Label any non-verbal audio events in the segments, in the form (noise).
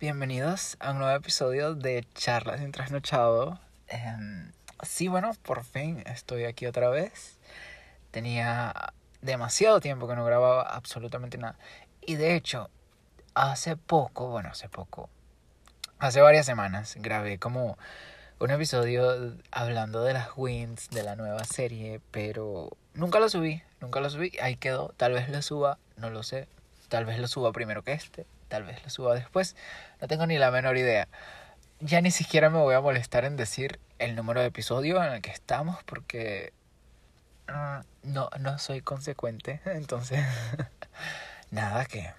bienvenidos a un nuevo episodio de Charlas sin Trasnochado. Em, sí, bueno, por fin estoy aquí otra vez. Tenía demasiado tiempo que no grababa absolutamente nada. Y de hecho, hace poco, bueno, hace poco, hace varias semanas, grabé como un episodio hablando de las wins de la nueva serie, pero nunca lo subí, nunca lo subí. Ahí quedó, tal vez lo suba, no lo sé. Tal vez lo suba primero que este, tal vez lo suba después. No tengo ni la menor idea. Ya ni siquiera me voy a molestar en decir el número de episodio en el que estamos porque mm, no, no soy consecuente. (laughs) Entonces, (laughs) nada que...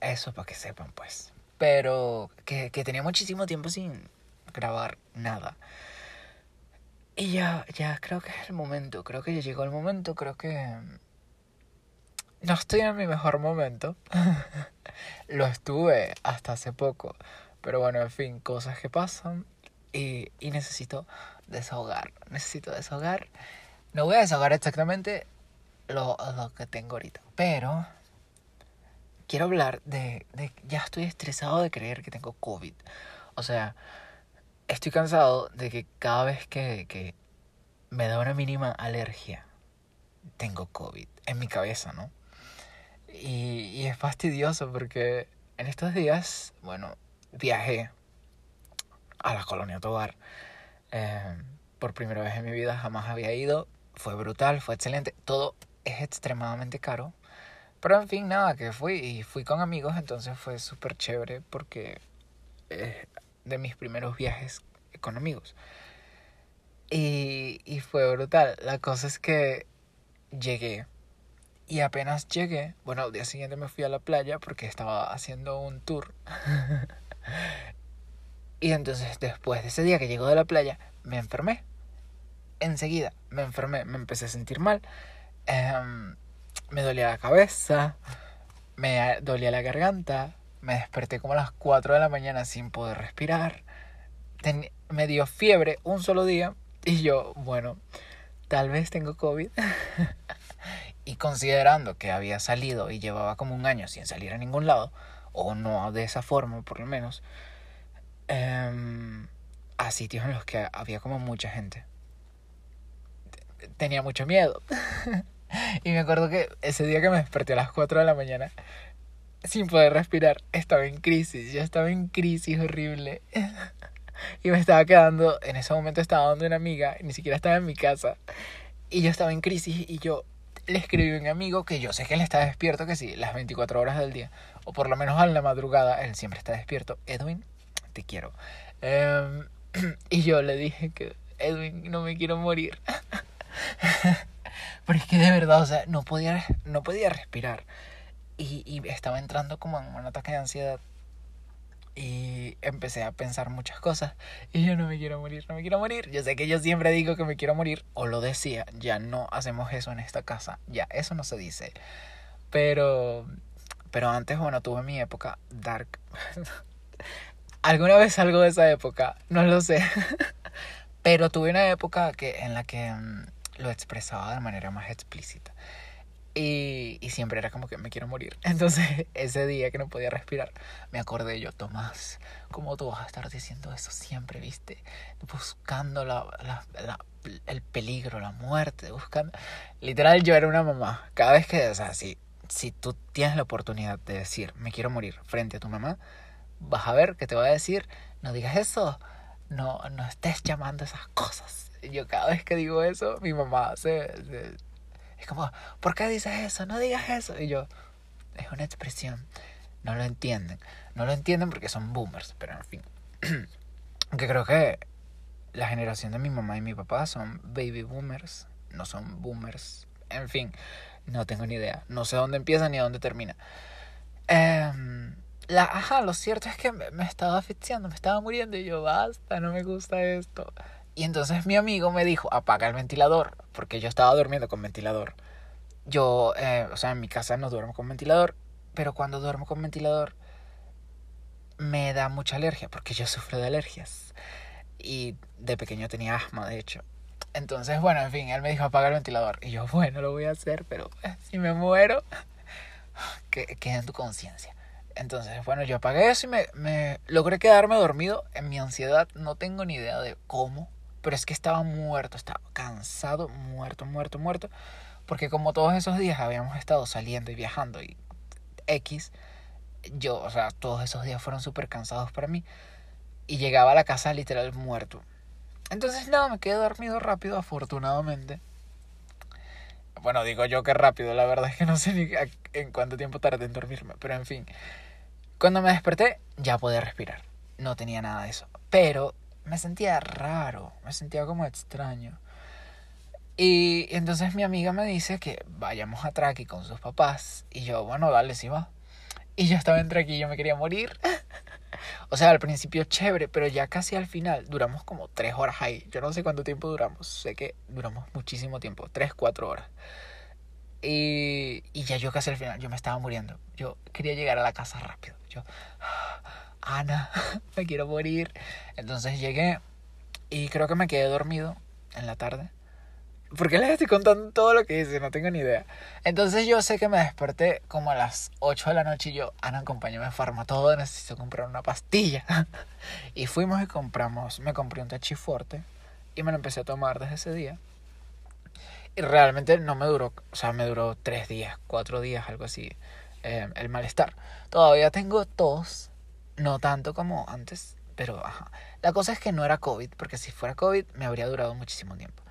Eso para que sepan pues. Pero que, que tenía muchísimo tiempo sin grabar nada. Y ya, ya creo que es el momento, creo que ya llegó el momento, creo que no estoy en mi mejor momento. (laughs) Lo estuve hasta hace poco. Pero bueno, en fin, cosas que pasan. Y, y necesito desahogar. Necesito desahogar. No voy a desahogar exactamente lo, lo que tengo ahorita. Pero quiero hablar de, de... Ya estoy estresado de creer que tengo COVID. O sea, estoy cansado de que cada vez que, que me da una mínima alergia, tengo COVID. En mi cabeza, ¿no? Y, y es fastidioso porque en estos días, bueno, viajé a la colonia Tobar. Eh, por primera vez en mi vida jamás había ido. Fue brutal, fue excelente. Todo es extremadamente caro. Pero en fin, nada, que fui y fui con amigos, entonces fue súper chévere porque es de mis primeros viajes con amigos. Y, y fue brutal. La cosa es que llegué y apenas llegué, bueno, al día siguiente me fui a la playa porque estaba haciendo un tour. (laughs) y entonces después de ese día que llegó de la playa, me enfermé. Enseguida me enfermé, me empecé a sentir mal. Um, me dolía la cabeza, me dolía la garganta, me desperté como a las 4 de la mañana sin poder respirar. Me dio fiebre un solo día y yo, bueno, tal vez tengo COVID. (laughs) Y considerando que había salido y llevaba como un año sin salir a ningún lado, o no de esa forma por lo menos, eh, a sitios en los que había como mucha gente. Tenía mucho miedo. (laughs) y me acuerdo que ese día que me desperté a las 4 de la mañana, sin poder respirar, estaba en crisis. Yo estaba en crisis horrible. (laughs) y me estaba quedando, en ese momento estaba dando una amiga, ni siquiera estaba en mi casa. Y yo estaba en crisis y yo le escribí a un amigo que yo sé que él está despierto, que sí, las 24 horas del día, o por lo menos a la madrugada, él siempre está despierto. Edwin, te quiero. Eh, (clears throat) y yo le dije que, Edwin, no me quiero morir. (laughs) Pero es que de verdad, o sea, no podía, no podía respirar. Y, y estaba entrando como en un ataque de ansiedad y empecé a pensar muchas cosas y yo no me quiero morir, no me quiero morir. Yo sé que yo siempre digo que me quiero morir o lo decía, ya no hacemos eso en esta casa, ya eso no se dice. Pero pero antes bueno, tuve mi época dark. (laughs) ¿Alguna vez salgo de esa época? No lo sé. (laughs) pero tuve una época que en la que um, lo expresaba de manera más explícita. Y, y, siempre era como que me quiero morir. (laughs) Entonces, ese día que no podía respirar, me acordé yo, Tomás, ¿cómo tú vas a estar diciendo eso siempre, viste? Buscando la, la, la, el peligro, la muerte, buscando... Literal, yo era una mamá. Cada vez que, o sea, si, si tú tienes la oportunidad de decir, me quiero morir frente a tu mamá, vas a ver que te va a decir, no digas eso, no, no estés llamando esas cosas. Yo cada vez que digo eso, mi mamá se, se es como, ¿por qué dices eso? No digas eso. Y yo, es una expresión. No lo entienden. No lo entienden porque son boomers, pero en fin. (clears throat) Aunque creo que la generación de mi mamá y mi papá son baby boomers, no son boomers. En fin, no tengo ni idea. No sé dónde empieza ni dónde termina. Eh, la, ajá, lo cierto es que me, me estaba asfixiando, me estaba muriendo y yo, basta, no me gusta esto. Y entonces mi amigo me dijo, apaga el ventilador, porque yo estaba durmiendo con ventilador. Yo, eh, o sea, en mi casa no duermo con ventilador, pero cuando duermo con ventilador me da mucha alergia, porque yo sufro de alergias. Y de pequeño tenía asma, de hecho. Entonces, bueno, en fin, él me dijo, apaga el ventilador. Y yo, bueno, lo voy a hacer, pero (laughs) si me muero, (laughs) que en tu conciencia. Entonces, bueno, yo apagué eso y me, me logré quedarme dormido en mi ansiedad. No tengo ni idea de cómo, pero es que estaba muerto, estaba cansado, muerto, muerto, muerto. Porque como todos esos días habíamos estado saliendo y viajando y X, yo, o sea, todos esos días fueron súper cansados para mí. Y llegaba a la casa literal muerto. Entonces, nada, me quedé dormido rápido, afortunadamente. Bueno, digo yo que rápido, la verdad es que no sé ni en cuánto tiempo tardé en dormirme, pero en fin. Cuando me desperté, ya podía respirar. No tenía nada de eso. Pero me sentía raro, me sentía como extraño. Y entonces mi amiga me dice que vayamos a Traki con sus papás. Y yo, bueno, dale, si va. Y yo estaba en Traki y yo me quería morir. (laughs) o sea, al principio chévere, pero ya casi al final duramos como tres horas ahí. Yo no sé cuánto tiempo duramos. Sé que duramos muchísimo tiempo, tres, cuatro horas. Y, y ya yo casi al final, yo me estaba muriendo. Yo quería llegar a la casa rápido. Yo, Ana, (laughs) me quiero morir. Entonces llegué y creo que me quedé dormido en la tarde. ¿Por qué les estoy contando todo lo que hice? No tengo ni idea. Entonces yo sé que me desperté como a las 8 de la noche y yo, Ana, acompáñame a Farmatodo, necesito comprar una pastilla. (laughs) y fuimos y compramos, me compré un tachiforte y me lo empecé a tomar desde ese día. Y realmente no me duró, o sea, me duró 3 días, 4 días, algo así, eh, el malestar. Todavía tengo tos, no tanto como antes, pero ajá. La cosa es que no era COVID, porque si fuera COVID me habría durado muchísimo tiempo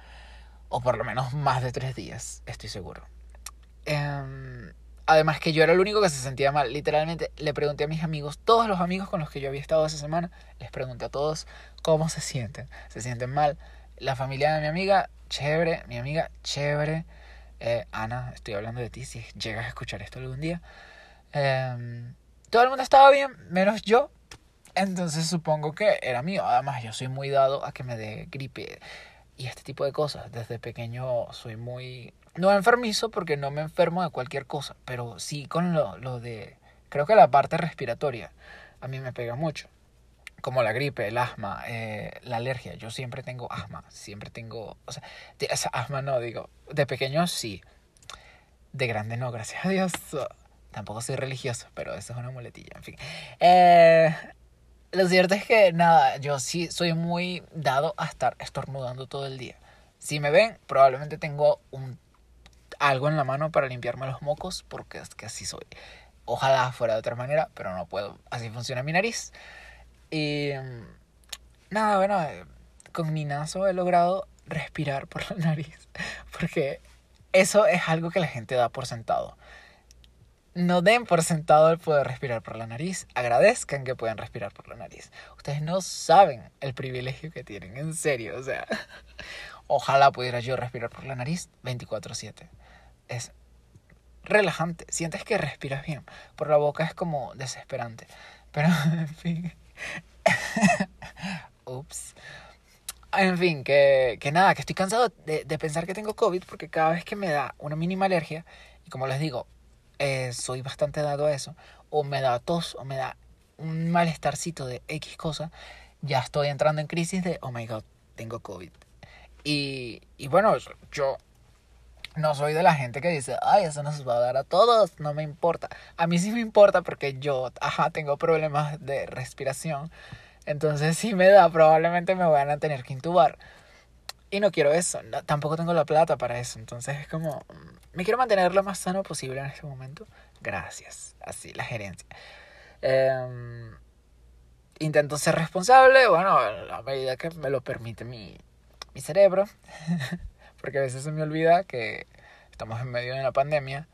o por lo menos más de tres días, estoy seguro. Em, además que yo era el único que se sentía mal. Literalmente le pregunté a mis amigos, todos los amigos con los que yo había estado esa semana, les pregunté a todos cómo se sienten. ¿Se sienten mal? La familia de mi amiga, chévere. Mi amiga, chévere. Eh, Ana, estoy hablando de ti si llegas a escuchar esto algún día. Em, todo el mundo estaba bien, menos yo. Entonces supongo que era mío. Además, yo soy muy dado a que me dé gripe y este tipo de cosas. Desde pequeño soy muy... No enfermizo porque no me enfermo de cualquier cosa, pero sí con lo, de... Creo que la parte respiratoria a mí me pega mucho. Como la gripe, el asma, eh, la alergia. Yo siempre tengo asma, siempre tengo... O sea, asma no, digo. De pequeño sí. De grande no, gracias a Dios. Tampoco soy religioso, pero eso es una muletilla, en fin. Eh, lo cierto es que nada, yo sí soy muy dado a estar estornudando todo el día. Si me ven, probablemente tengo un algo en la mano para limpiarme los mocos, porque es que así soy. Ojalá fuera de otra manera, pero no puedo. Así funciona mi nariz. Y nada, bueno, con mi naso he logrado respirar por la (laughs) nariz, porque eso es algo que la gente da por sentado no den por sentado el poder respirar por la nariz. Agradezcan que pueden respirar por la nariz. Ustedes no saben el privilegio que tienen, en serio. O sea, (laughs) ojalá pudiera yo respirar por la nariz 24/7. Es relajante. Sientes que respiras bien. Por la boca es como desesperante. Pero, (laughs) en fin. (laughs) Ups. En fin, que, que nada, que estoy cansado de, de pensar que tengo COVID porque cada vez que me da una mínima alergia, y como les digo, eh, soy bastante dado a eso, o me da tos, o me da un malestarcito de X cosa, ya estoy entrando en crisis de, oh my god, tengo COVID. Y, y bueno, yo no soy de la gente que dice, ay, eso nos va a dar a todos, no me importa. A mí sí me importa porque yo, ajá, tengo problemas de respiración. Entonces si me da, probablemente me van a tener que intubar. Y no quiero eso, tampoco tengo la plata para eso. Entonces es como, me quiero mantener lo más sano posible en este momento. Gracias. Así, la gerencia. Em, intento ser responsable, bueno, a medida que me lo permite mi, mi cerebro. (laughs) Porque a veces se me olvida que estamos en medio de una pandemia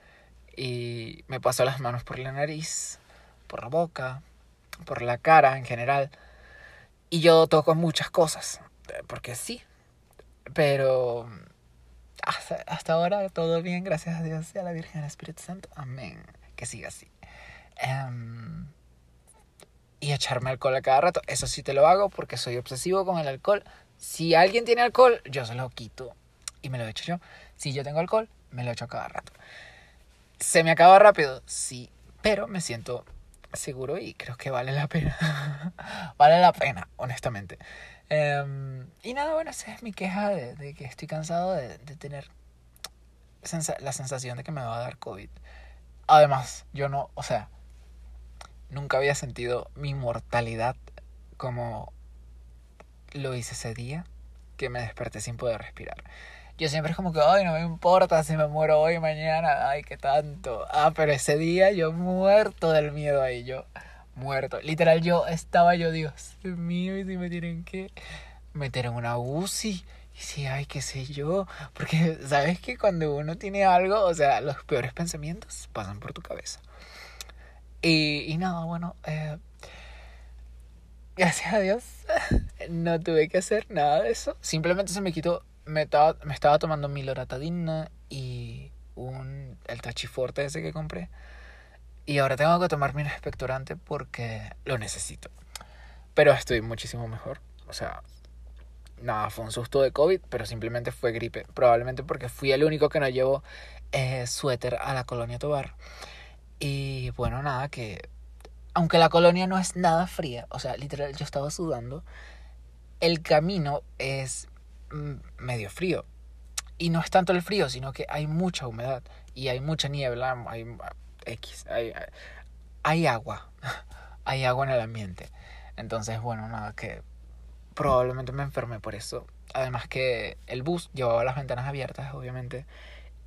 y me paso las manos por la nariz, por la boca, por la cara en general. Y yo toco muchas cosas. Porque sí, pero hasta, ahora todo bien, gracias a Dios y a la Virgen del Espíritu Santo. Amén. Que siga así. Em, y echarme alcohol a cada rato. Eso sí te lo hago porque soy obsesivo con el alcohol. Si alguien tiene alcohol, yo se lo quito y me lo echo yo. Si yo tengo alcohol, me lo echo a cada rato. ¿Se me acaba rápido? Sí, pero me siento seguro y creo que vale la pena. (laughs) vale la pena, honestamente. Em, y nada, bueno, esa es mi queja de, que estoy cansado de, tener la sensación de que me va a dar COVID. Además, yo no, o sea, nunca había sentido mi mortalidad como lo hice ese día que me desperté sin poder respirar. Yo siempre es como que, ay, no me importa si me muero hoy, mañana, ay, qué tanto. Ah, pero ese día yo muerto del miedo ahí, yo muerto. Literal, yo estaba yo, Dios mío, y si me tienen que meter en una UCI. Y si, ay, qué sé yo. Porque, (laughs) ¿sabes que cuando uno tiene algo, o sea, los peores pensamientos pasan por tu cabeza? Y, y nada, bueno, eh, gracias a Dios, (laughs) no tuve que hacer nada de eso. Simplemente se me quitó, me estaba, me estaba tomando mi loratadina y un, el tachiforte ese que compré. Y ahora tengo que tomarme un expectorante porque lo necesito. Pero estoy muchísimo mejor. O sea, nada, fue un susto de COVID, pero simplemente fue gripe. Probablemente porque fui el único que no llevó eh, suéter a la colonia Tobar. Y bueno, nada, que aunque la colonia no es nada fría, o sea, literal yo estaba sudando, el camino es mm, medio frío. Y no es tanto el frío, sino que hay mucha humedad y hay mucha niebla, hay X, hay, hay agua, (laughs) hay agua en el ambiente. Entonces, bueno, nada, que probablemente me enfermé por eso. Además que el bus llevaba las ventanas abiertas, obviamente,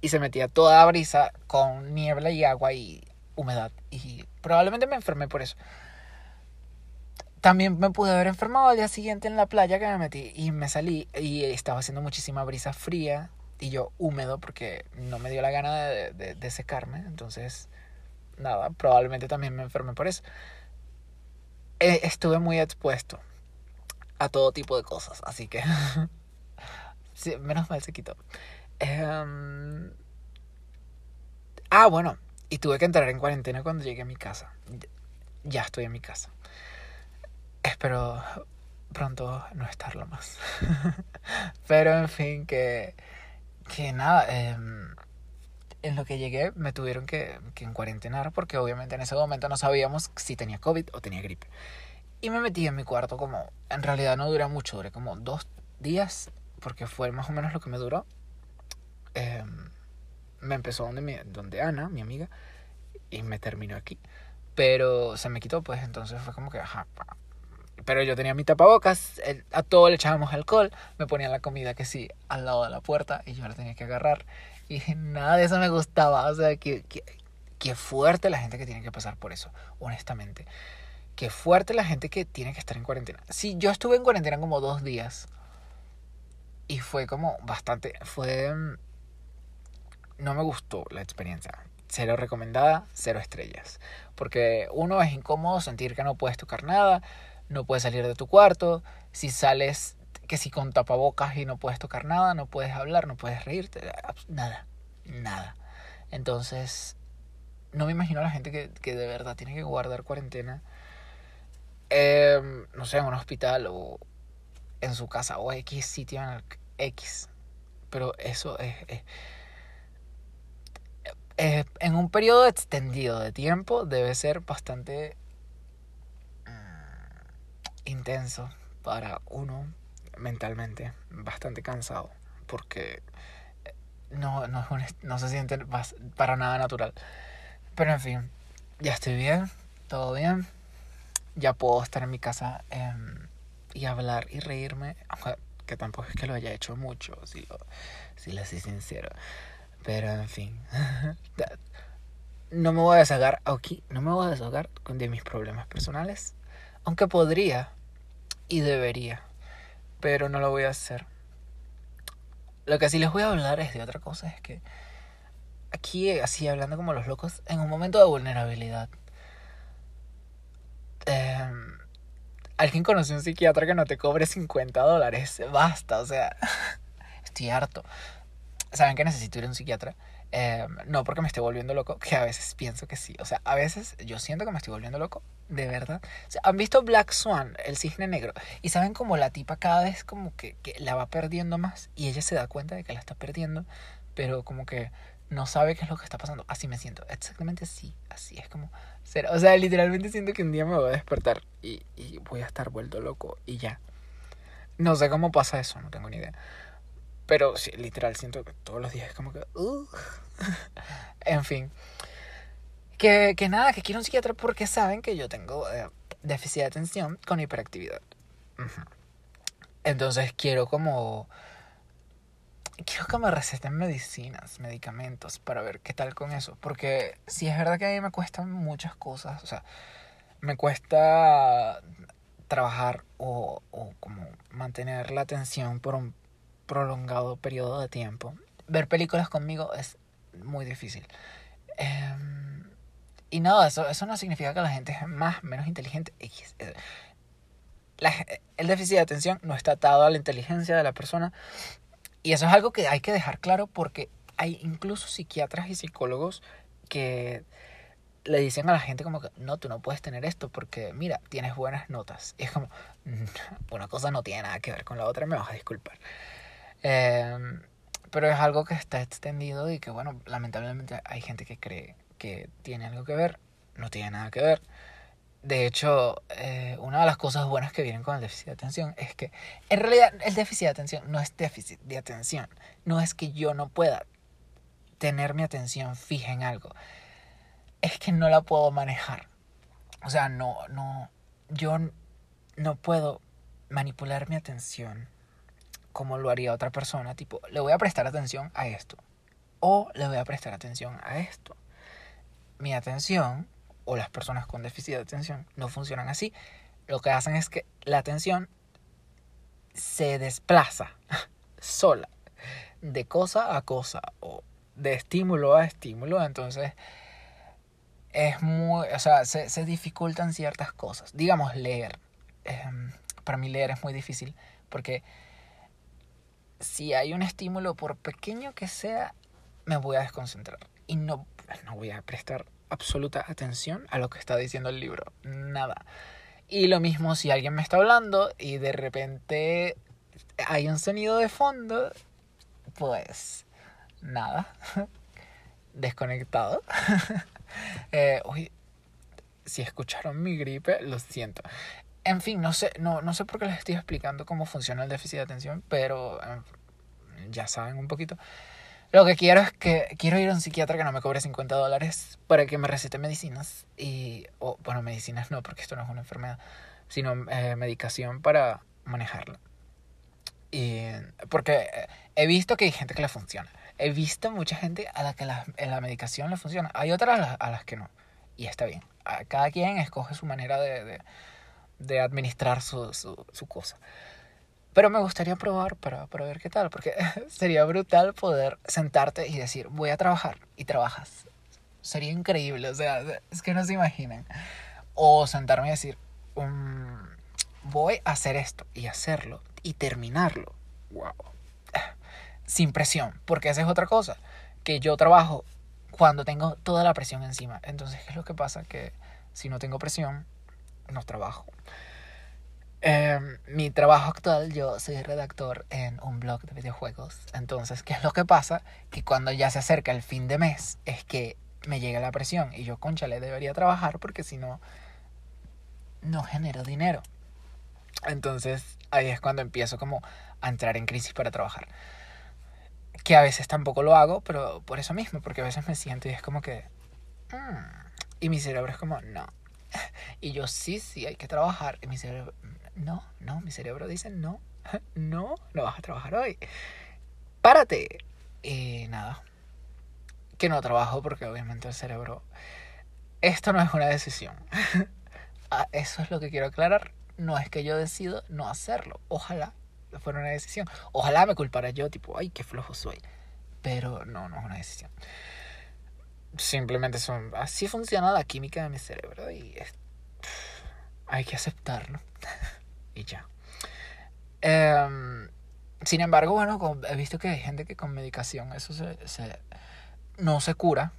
y se metía toda la brisa con niebla y agua y humedad y probablemente me enfermé por eso. También me pude haber enfermado al día siguiente en la playa que me metí y me salí y estaba haciendo muchísima brisa fría y yo húmedo porque no me dio la gana de, de, secarme. Entonces, nada, probablemente también me enfermé por eso. Eh, estuve muy expuesto a todo tipo de cosas, así que... (laughs) sí, menos mal se quitó. Em, ah, bueno, y tuve que entrar en cuarentena cuando llegué a mi casa. Ya estoy en mi casa. Espero pronto no estarlo más. (laughs) Pero en fin, que, que nada, em, en lo que llegué me tuvieron que, que en cuarentenar porque obviamente en ese momento no sabíamos si tenía COVID o tenía gripe. Y me metí en mi cuarto como, en realidad no duré mucho, duré como dos días porque fue más o menos lo que me duró. Eh, me empezó donde, mi, donde Ana, mi amiga, y me terminó aquí. Pero se me quitó, pues entonces fue como que. Pero yo tenía mi tapabocas, a todo le echábamos alcohol, me ponían la comida que sí al lado de la puerta y yo la tenía que agarrar. Y (laughs) nada de eso me gustaba, o sea, que, que, que fuerte la gente que tiene que pasar por eso, honestamente. Qué fuerte la gente que tiene que estar en cuarentena. Sí, yo estuve en cuarentena como dos días. Y fue como bastante. Fue mm, no me gustó la experiencia. Cero recomendada, cero estrellas. Porque uno es incómodo sentir que no puedes tocar nada, no puedes salir de tu cuarto. Si sales, que si con tapabocas y no puedes tocar nada, no puedes hablar, no puedes reírte, nada, nada. Entonces, no me imagino a la gente que, que de verdad tiene que guardar cuarentena, em, no sé, en un hospital o en su casa o X sitio en el X. Pero eso es eh, en un periodo extendido de tiempo debe ser bastante mm, intenso para uno mentalmente, bastante cansado, porque eh, no, no, no se siente para nada natural. Pero en fin, ya estoy bien, todo bien, ya puedo estar en mi casa em, y hablar y reírme, aunque que tampoco es que lo haya hecho mucho, si, lo, si le soy sincero. Pero en fin. (laughs) no me voy a desahogar aquí. No me voy a desahogar de mis problemas personales. Aunque podría y debería. Pero no lo voy a hacer. Lo que sí les voy a hablar es de otra cosa. Es que aquí, así hablando como los locos, en un momento de vulnerabilidad. Em, alguien conoció un psiquiatra que no te cobre 50 dólares. Basta, o sea, (laughs) estoy harto saben que necesito ir a un psiquiatra. Em, no porque me esté volviendo loco, que a veces pienso que sí. O sea, a veces yo siento que me estoy volviendo loco, de verdad. ¿Han visto Black Swan, el cisne negro? Y saben como la tipa cada vez como que, que, la va perdiendo más y ella se da cuenta de que la está perdiendo, pero como que no sabe qué es lo que está pasando. Así me siento, exactamente así, así es como... O sea, literalmente siento que un día me voy a despertar y, y voy a estar vuelto loco y ya. No sé cómo pasa eso, no tengo ni idea. Pero literal, siento que todos los días es como que... (laughs) En fin. que, que nada, que quiero un psiquiatra porque saben que yo tengo eh, déficit de atención con hiperactividad. Entonces quiero como... Quiero que me receten medicinas, medicamentos, para ver qué tal con eso. Porque si es verdad que a mí me cuestan muchas cosas, o sea, me cuesta trabajar o, o como mantener la atención por un prolongado periodo de tiempo. Ver películas conmigo es muy difícil. Em, y nada, eso, eso no significa que la gente es más menos inteligente. Eh, el déficit de atención no está atado a la inteligencia de la persona. Y eso es algo que hay que dejar claro porque hay incluso psiquiatras y psicólogos que le dicen a la gente como que no, tú no puedes tener esto porque mira, tienes buenas notas. Y es como, una cosa no tiene nada que ver con la otra, me vas a disculpar. Em, pero es algo que está extendido y que bueno, lamentablemente hay gente que cree que tiene algo que ver, no tiene nada que ver. De hecho, eh, una de las cosas buenas que vienen con el déficit de atención es que en realidad el déficit de atención no es déficit de atención, no es que yo no pueda tener mi atención fija en algo, es que no la puedo manejar. O sea, no, no, yo no puedo manipular mi atención como lo haría otra persona, tipo, le voy a prestar atención a esto o le voy a prestar atención a esto. Mi atención o las personas con déficit de atención no funcionan así. Lo que hacen es que la atención se desplaza (laughs) sola de cosa a cosa o de estímulo a estímulo. Entonces es muy, o sea, se, se dificultan ciertas cosas. Digamos, leer. Em, para mí leer es muy difícil porque si hay un estímulo, por pequeño que sea, me voy a desconcentrar y no, no voy a prestar absoluta atención a lo que está diciendo el libro. Nada. Y lo mismo si alguien me está hablando y de repente hay un sonido de fondo, pues nada. (laughs) Desconectado. (laughs) eh, uy, si escucharon mi gripe, lo siento. En fin, no sé, no, no sé por qué les estoy explicando cómo funciona el déficit de atención, pero ya saben un poquito. Lo que quiero es que quiero ir a un psiquiatra que no me cobre 50 dólares para que me recete medicinas y, o, bueno, medicinas no, porque esto no es una enfermedad, sino eh, medicación para manejarla. Y, porque he visto que hay gente que le funciona. He visto mucha gente a la que la, la medicación le funciona. Hay otras a las, que no. Y está bien. Cada quien escoge su manera de, de, administrar su, su cosa. Pero me gustaría probar para, para ver qué tal, porque (laughs) sería brutal poder sentarte y decir, voy a trabajar y trabajas. Sería increíble, o sea, es que no se imaginan. O sentarme y decir, um, voy a hacer esto y hacerlo y terminarlo. Wow. (sighs) Sin presión, porque esa es otra cosa, que yo trabajo cuando tengo toda la presión encima. Entonces, ¿qué es lo que pasa? Que si no tengo presión, no trabajo. Eh, mi trabajo actual, yo soy redactor en un blog de videojuegos. Entonces, ¿qué es lo que pasa? Que cuando ya se acerca el fin de mes, es que me llega la presión y yo, concha, le debería trabajar porque si no, no genero dinero. Entonces, ahí es cuando empiezo como a entrar en crisis para trabajar. Que a veces tampoco lo hago, pero por eso mismo, porque a veces me siento y es como que... Mm", y mi cerebro es como, no. (laughs) Y yo sí, sí, hay que trabajar. Y mi cerebro, no, no, mi cerebro dice no, (laughs) no, no vas a trabajar hoy. Párate. Y nada, que no trabajo porque obviamente el cerebro... Esto no es una decisión. (laughs) Ah, eso es lo que quiero aclarar. No es que yo decido no hacerlo. Ojalá fuera una decisión. Ojalá me culpara yo, tipo, ay, qué flojo soy. Pero no, no es una decisión. Simplemente son... Así funciona la química de mi cerebro y hay que aceptarlo (laughs) y ya. Em, sin embargo, bueno, he visto que hay gente que con medicación eso se, se, no se cura,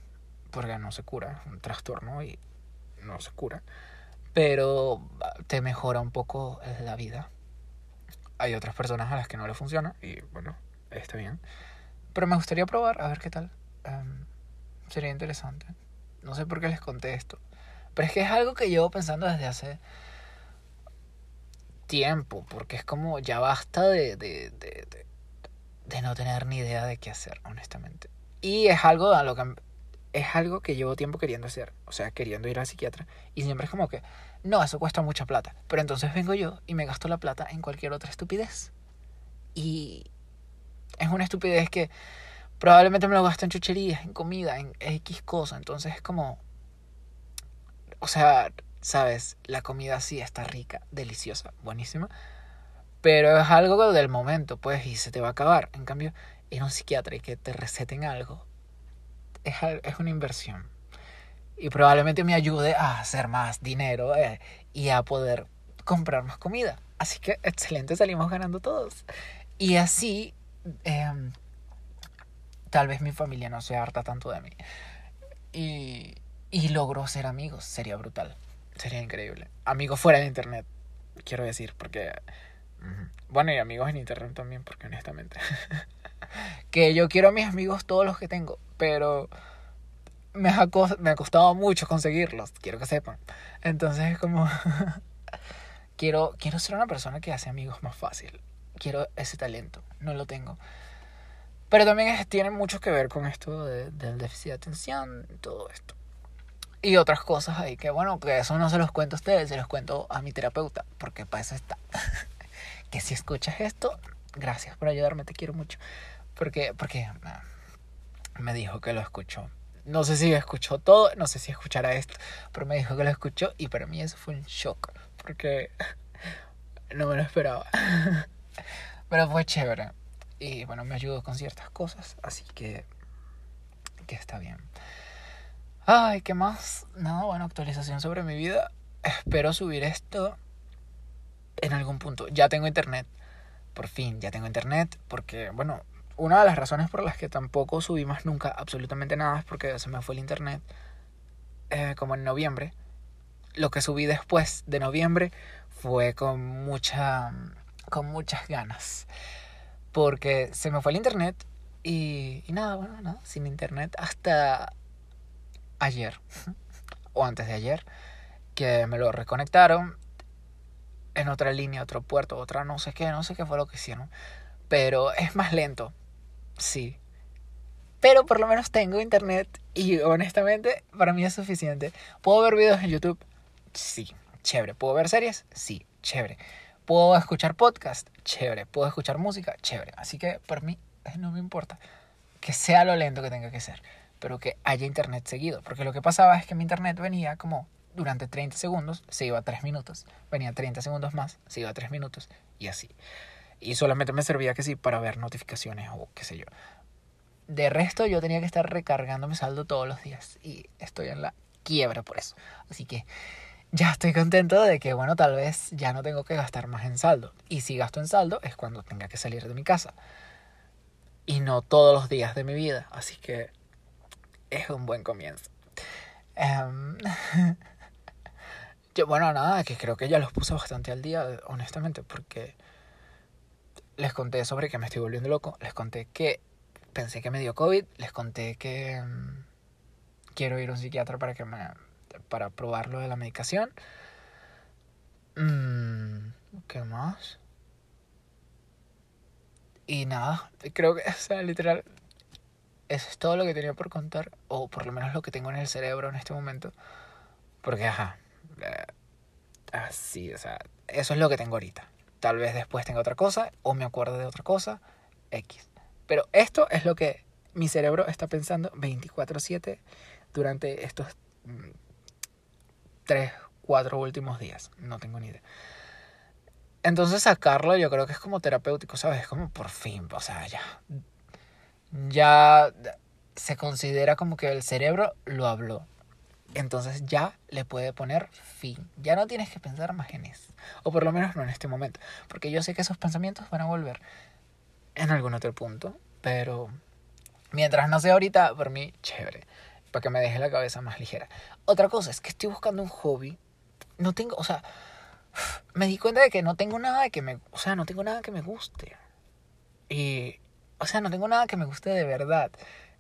porque no se cura, un trastorno y no se cura, pero te mejora un poco la vida. Hay otras personas a las que no le funciona y bueno, está bien. Pero me gustaría probar a ver qué tal. Um, sería interesante. No sé por qué les conté esto. Pero es que es algo que llevo pensando desde hace tiempo, porque es como ya basta de, de, de, de, no tener ni idea de qué hacer, honestamente. Y es algo a lo que es algo que llevo tiempo queriendo hacer, o sea, queriendo ir al psiquiatra. Y siempre es como que, no, eso cuesta mucha plata. Pero entonces vengo yo y me gasto la plata en cualquier otra estupidez. Y es una estupidez que probablemente me lo gasto en chucherías, en comida, en X cosa. Entonces es como, o sea, sabes, la comida sí está rica, deliciosa, buenísima. Pero es algo del momento, pues, y se te va a acabar. En cambio, ir a un psiquiatra y que te receten algo, es, es una inversión. Y probablemente me ayude a hacer más dinero eh, y a poder comprar más comida. Así que excelente, salimos ganando todos. Y así, em, tal vez mi familia no se harta tanto de mí. Y, y logro ser amigos, sería brutal. Sería increíble. Amigos fuera de internet, quiero decir, porque... Bueno, y amigos en internet también, porque honestamente... (laughs) que yo quiero a mis amigos todos los que tengo, pero me ha, me ha costado mucho conseguirlos, quiero que sepan. Entonces es como... (laughs) quiero, quiero ser una persona que hace amigos más fácil. Quiero ese talento, no lo tengo. Pero también tiene mucho que ver con esto del déficit de atención, todo esto. Y otras cosas ahí que, bueno, que eso no se los cuento a ustedes, se los cuento a mi terapeuta, porque para eso está. (laughs) que si escuchas esto, gracias por ayudarme, te quiero mucho. Porque, porque ah, me dijo que lo escuchó. No sé si escuchó todo, no sé si escuchará esto, pero me dijo que lo escuchó y para mí eso fue un shock, porque (laughs) no me lo esperaba. (laughs) Pero fue chévere. Y bueno, me ayudó con ciertas cosas, así que, que está bien. Ay, ¿qué más? Nada, bueno, actualización sobre mi vida. Espero subir esto en algún punto. Ya tengo internet. Por fin, ya tengo internet. Porque, bueno, una de las razones por las que tampoco subí más nunca absolutamente nada es porque se me fue el internet eh, como en noviembre. Lo que subí después de noviembre fue con mucha con muchas ganas. Porque se me fue el internet y, y nada, bueno, nada, sin internet hasta ayer o antes de ayer que me lo reconectaron en otra línea, otro puerto, otra no sé qué, no sé qué fue lo que hicieron. Pero es más lento sí. Pero por lo menos tengo internet y honestamente para mí es suficiente. ¿Puedo ver videos en YouTube? Sí, chévere. ¿Puedo ver series? Sí, chévere. ¿Puedo escuchar podcast? Chévere. ¿Puedo escuchar música? Chévere. Así que por mí eh, no me importa que sea lo lento que tenga que ser, pero que haya internet seguido. Porque lo que pasaba es que mi internet venía como durante 30 segundos, se iba a 3 minutos, venía 30 segundos más, se iba a 3 minutos y así. Y solamente me servía que sí para ver notificaciones o qué sé yo. De resto yo tenía que estar recargando mi saldo todos los días y estoy en la quiebra por eso. Así que ya estoy contento de que, bueno, tal vez ya no tengo que gastar más en saldo. Y si gasto en saldo es cuando tenga que salir de mi casa. Y no todos los días de mi vida. Así que es un buen comienzo. Em, (laughs) yo, bueno, nada, que creo que ya los puse bastante al día, honestamente, porque les conté sobre que me estoy volviendo loco, les conté que pensé que me dio COVID, les conté que mm, quiero ir a un psiquiatra para que me para probar lo de la medicación. Mm, ¿Qué más? Y nada, creo que, (laughs) o sea, literal, eso es todo lo que tenía por contar, o por lo menos lo que tengo en el cerebro en este momento. Porque, ajá, eh, así, o sea, eso es lo que tengo ahorita. Tal vez después tenga otra cosa o me acuerde de otra cosa. X. Pero esto es lo que mi cerebro está pensando 24/7 durante estos 3, mm, 4 últimos días. No tengo ni idea. Entonces sacarlo yo creo que es como terapéutico, ¿sabes? Es como por fin, o sea, ya. Ya se considera como que el cerebro lo habló entonces ya le puede poner fin. Ya no tienes que pensar más en eso. O por lo menos no en este momento. Porque yo sé que esos pensamientos van a volver en algún otro punto. Pero mientras no sea ahorita, por mí, chévere. Para que me deje la cabeza más ligera. Otra cosa es que estoy buscando un hobby. No tengo, o sea, me di cuenta de que no tengo nada que me, o sea, no tengo nada que me guste. Y, o sea, no tengo nada que me guste de verdad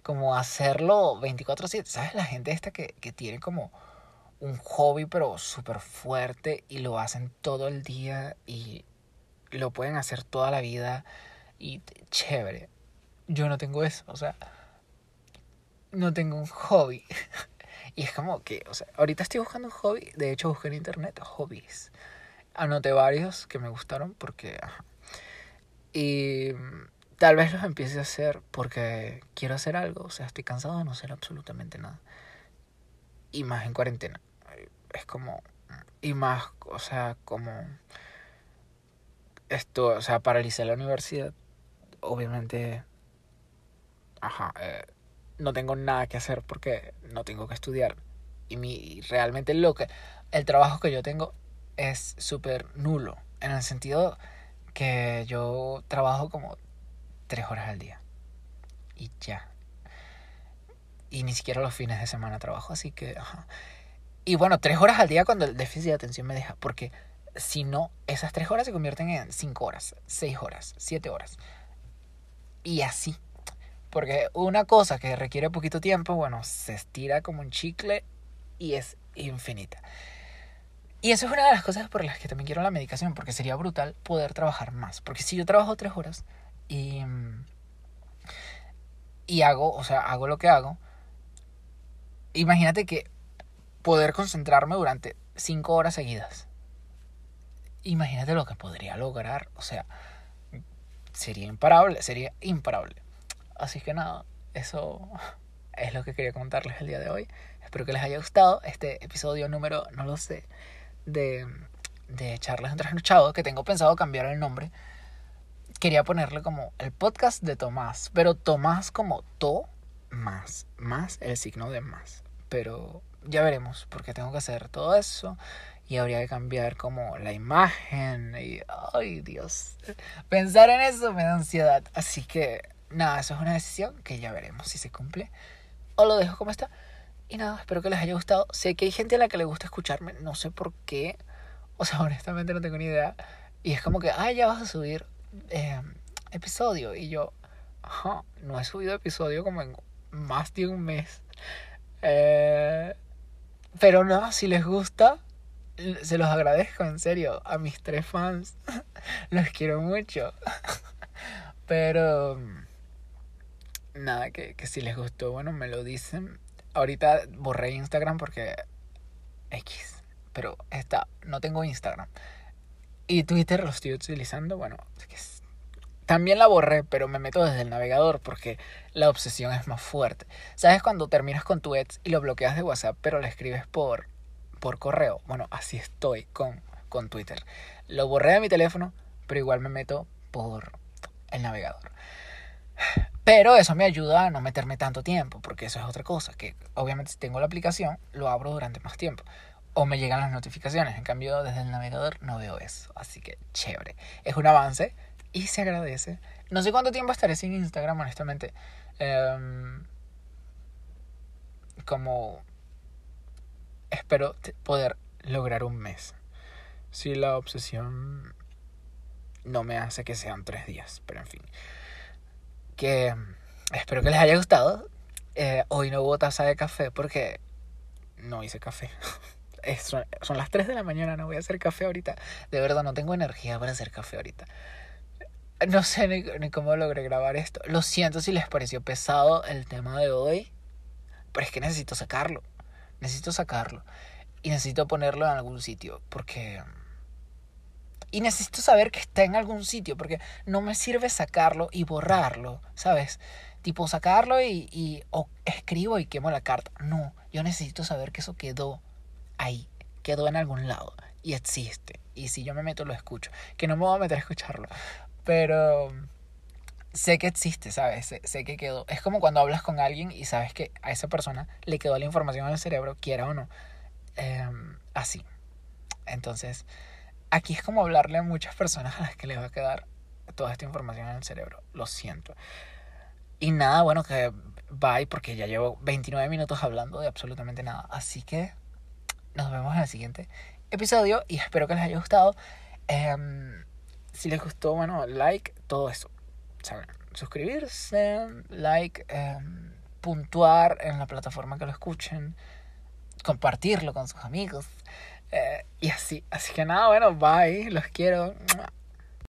como hacerlo 24/7. ¿Sabes? La gente esta que, que tiene como un hobby pero súper fuerte y lo hacen todo el día y lo pueden hacer toda la vida y chévere. Yo no tengo eso, o sea, no tengo un hobby. (laughs) y es como que, o sea, ahorita estoy buscando un hobby. De hecho, busqué en internet hobbies. Anoté varios que me gustaron porque... Y tal vez los empiece a hacer porque quiero hacer algo. O sea, estoy cansado de no hacer absolutamente nada. Y más en cuarentena. Es como... Y más, o sea, como... Esto, o sea, paralicé la universidad. Obviamente... Ajá. Eh, no tengo nada que hacer porque no tengo que estudiar. Y mi, realmente lo que... El trabajo que yo tengo es súper nulo. En el sentido que yo trabajo como tres horas al día. Y ya. Y ni siquiera los fines de semana trabajo, así que... Y bueno, tres horas al día cuando el déficit de atención me deja, porque si no, esas tres horas se convierten en cinco horas, seis horas, siete horas. Y así. Porque una cosa que requiere poquito tiempo, bueno, se estira como un chicle y es infinita. Y eso es una de las cosas por las que también quiero la medicación, porque sería brutal poder trabajar más. Porque si yo trabajo tres horas y, y hago, o sea, hago lo que hago, imagínate que poder concentrarme durante cinco horas seguidas. Imagínate lo que podría lograr, o sea, sería imparable, sería imparable. Así que nada, eso (laughs) es lo que quería contarles el día de hoy. Espero que les haya gustado este episodio número, no lo sé, de, de Charlas entre que tengo pensado cambiar el nombre. Quería ponerle como el podcast de Tomás, pero Tomás como to más, más el signo de más. Pero ya veremos, porque tengo que hacer todo eso y habría que cambiar como la imagen y ay Dios, pensar en eso me da ansiedad, así que nada, eso es una decisión que ya veremos si se cumple o lo dejo como está. Y nada, espero que les haya gustado. Sé que hay gente a la que le gusta escucharme, no sé por qué. O sea, (laughs) honestamente no tengo ni idea. Y es como que, ah, ya vas a subir eh, episodio. Y yo, no he subido episodio como en más de un mes. Eh, pero no, si les gusta, se los agradezco, en serio. A mis tres fans, (laughs) los quiero mucho. (laughs) Pero, nada, que, que si les gustó, bueno, me lo dicen ahorita borré Instagram porque X, pero está, no tengo Instagram. Y Twitter lo estoy utilizando, bueno, también la borré, pero me meto desde el navegador porque la obsesión es más fuerte. ¿Sabes cuando terminas con tu ex y lo bloqueas de WhatsApp, pero le escribes por, por correo? Bueno, así estoy con, con Twitter. Lo borré de mi teléfono, pero igual me meto por el navegador. Pero eso me ayuda a no meterme tanto tiempo, porque eso es otra cosa, que obviamente si tengo la aplicación, lo abro durante más tiempo. O me llegan las notificaciones. En cambio, desde el navegador no veo eso. Así que chévere. Es un avance y se agradece. No sé cuánto tiempo estaré sin Instagram, honestamente. Em, como espero poder lograr un mes. Si la obsesión no me hace que sean tres días, pero en fin que espero que les haya gustado. Eh, hoy no hubo taza de café porque no hice café. (laughs) son, son, las 3 de la mañana, no voy a hacer café ahorita. De verdad, no tengo energía para hacer café ahorita. No sé ni, ni cómo logré grabar esto. Lo siento si les pareció pesado el tema de hoy. Pero es que necesito sacarlo. Necesito sacarlo. Y necesito ponerlo en algún sitio. Porque y necesito saber que está en algún sitio, porque no me sirve sacarlo y borrarlo, ¿sabes? Tipo sacarlo y, y escribo y quemo la carta. No, yo necesito saber que eso quedó ahí, quedó en algún lado y existe. Y si yo me meto lo escucho, que no me voy a meter a escucharlo, pero sé que existe, ¿sabes? Sé, que quedó. Es como cuando hablas con alguien y sabes que a esa persona le quedó la información en el cerebro, quiera o no. Em, así. Entonces, aquí es como hablarle a muchas personas a las que les va a quedar toda esta información en el cerebro. Lo siento. Y nada, bueno, que bye, porque ya llevo 29 minutos hablando de absolutamente nada. Así que nos vemos en el siguiente episodio y espero que les haya gustado. Em, si les gustó, bueno, like, todo eso. ¿Saben? Suscribirse, like, em, puntuar en la plataforma que lo escuchen, compartirlo con sus amigos. Eh, y así, así que nada, bueno, bye, los quiero.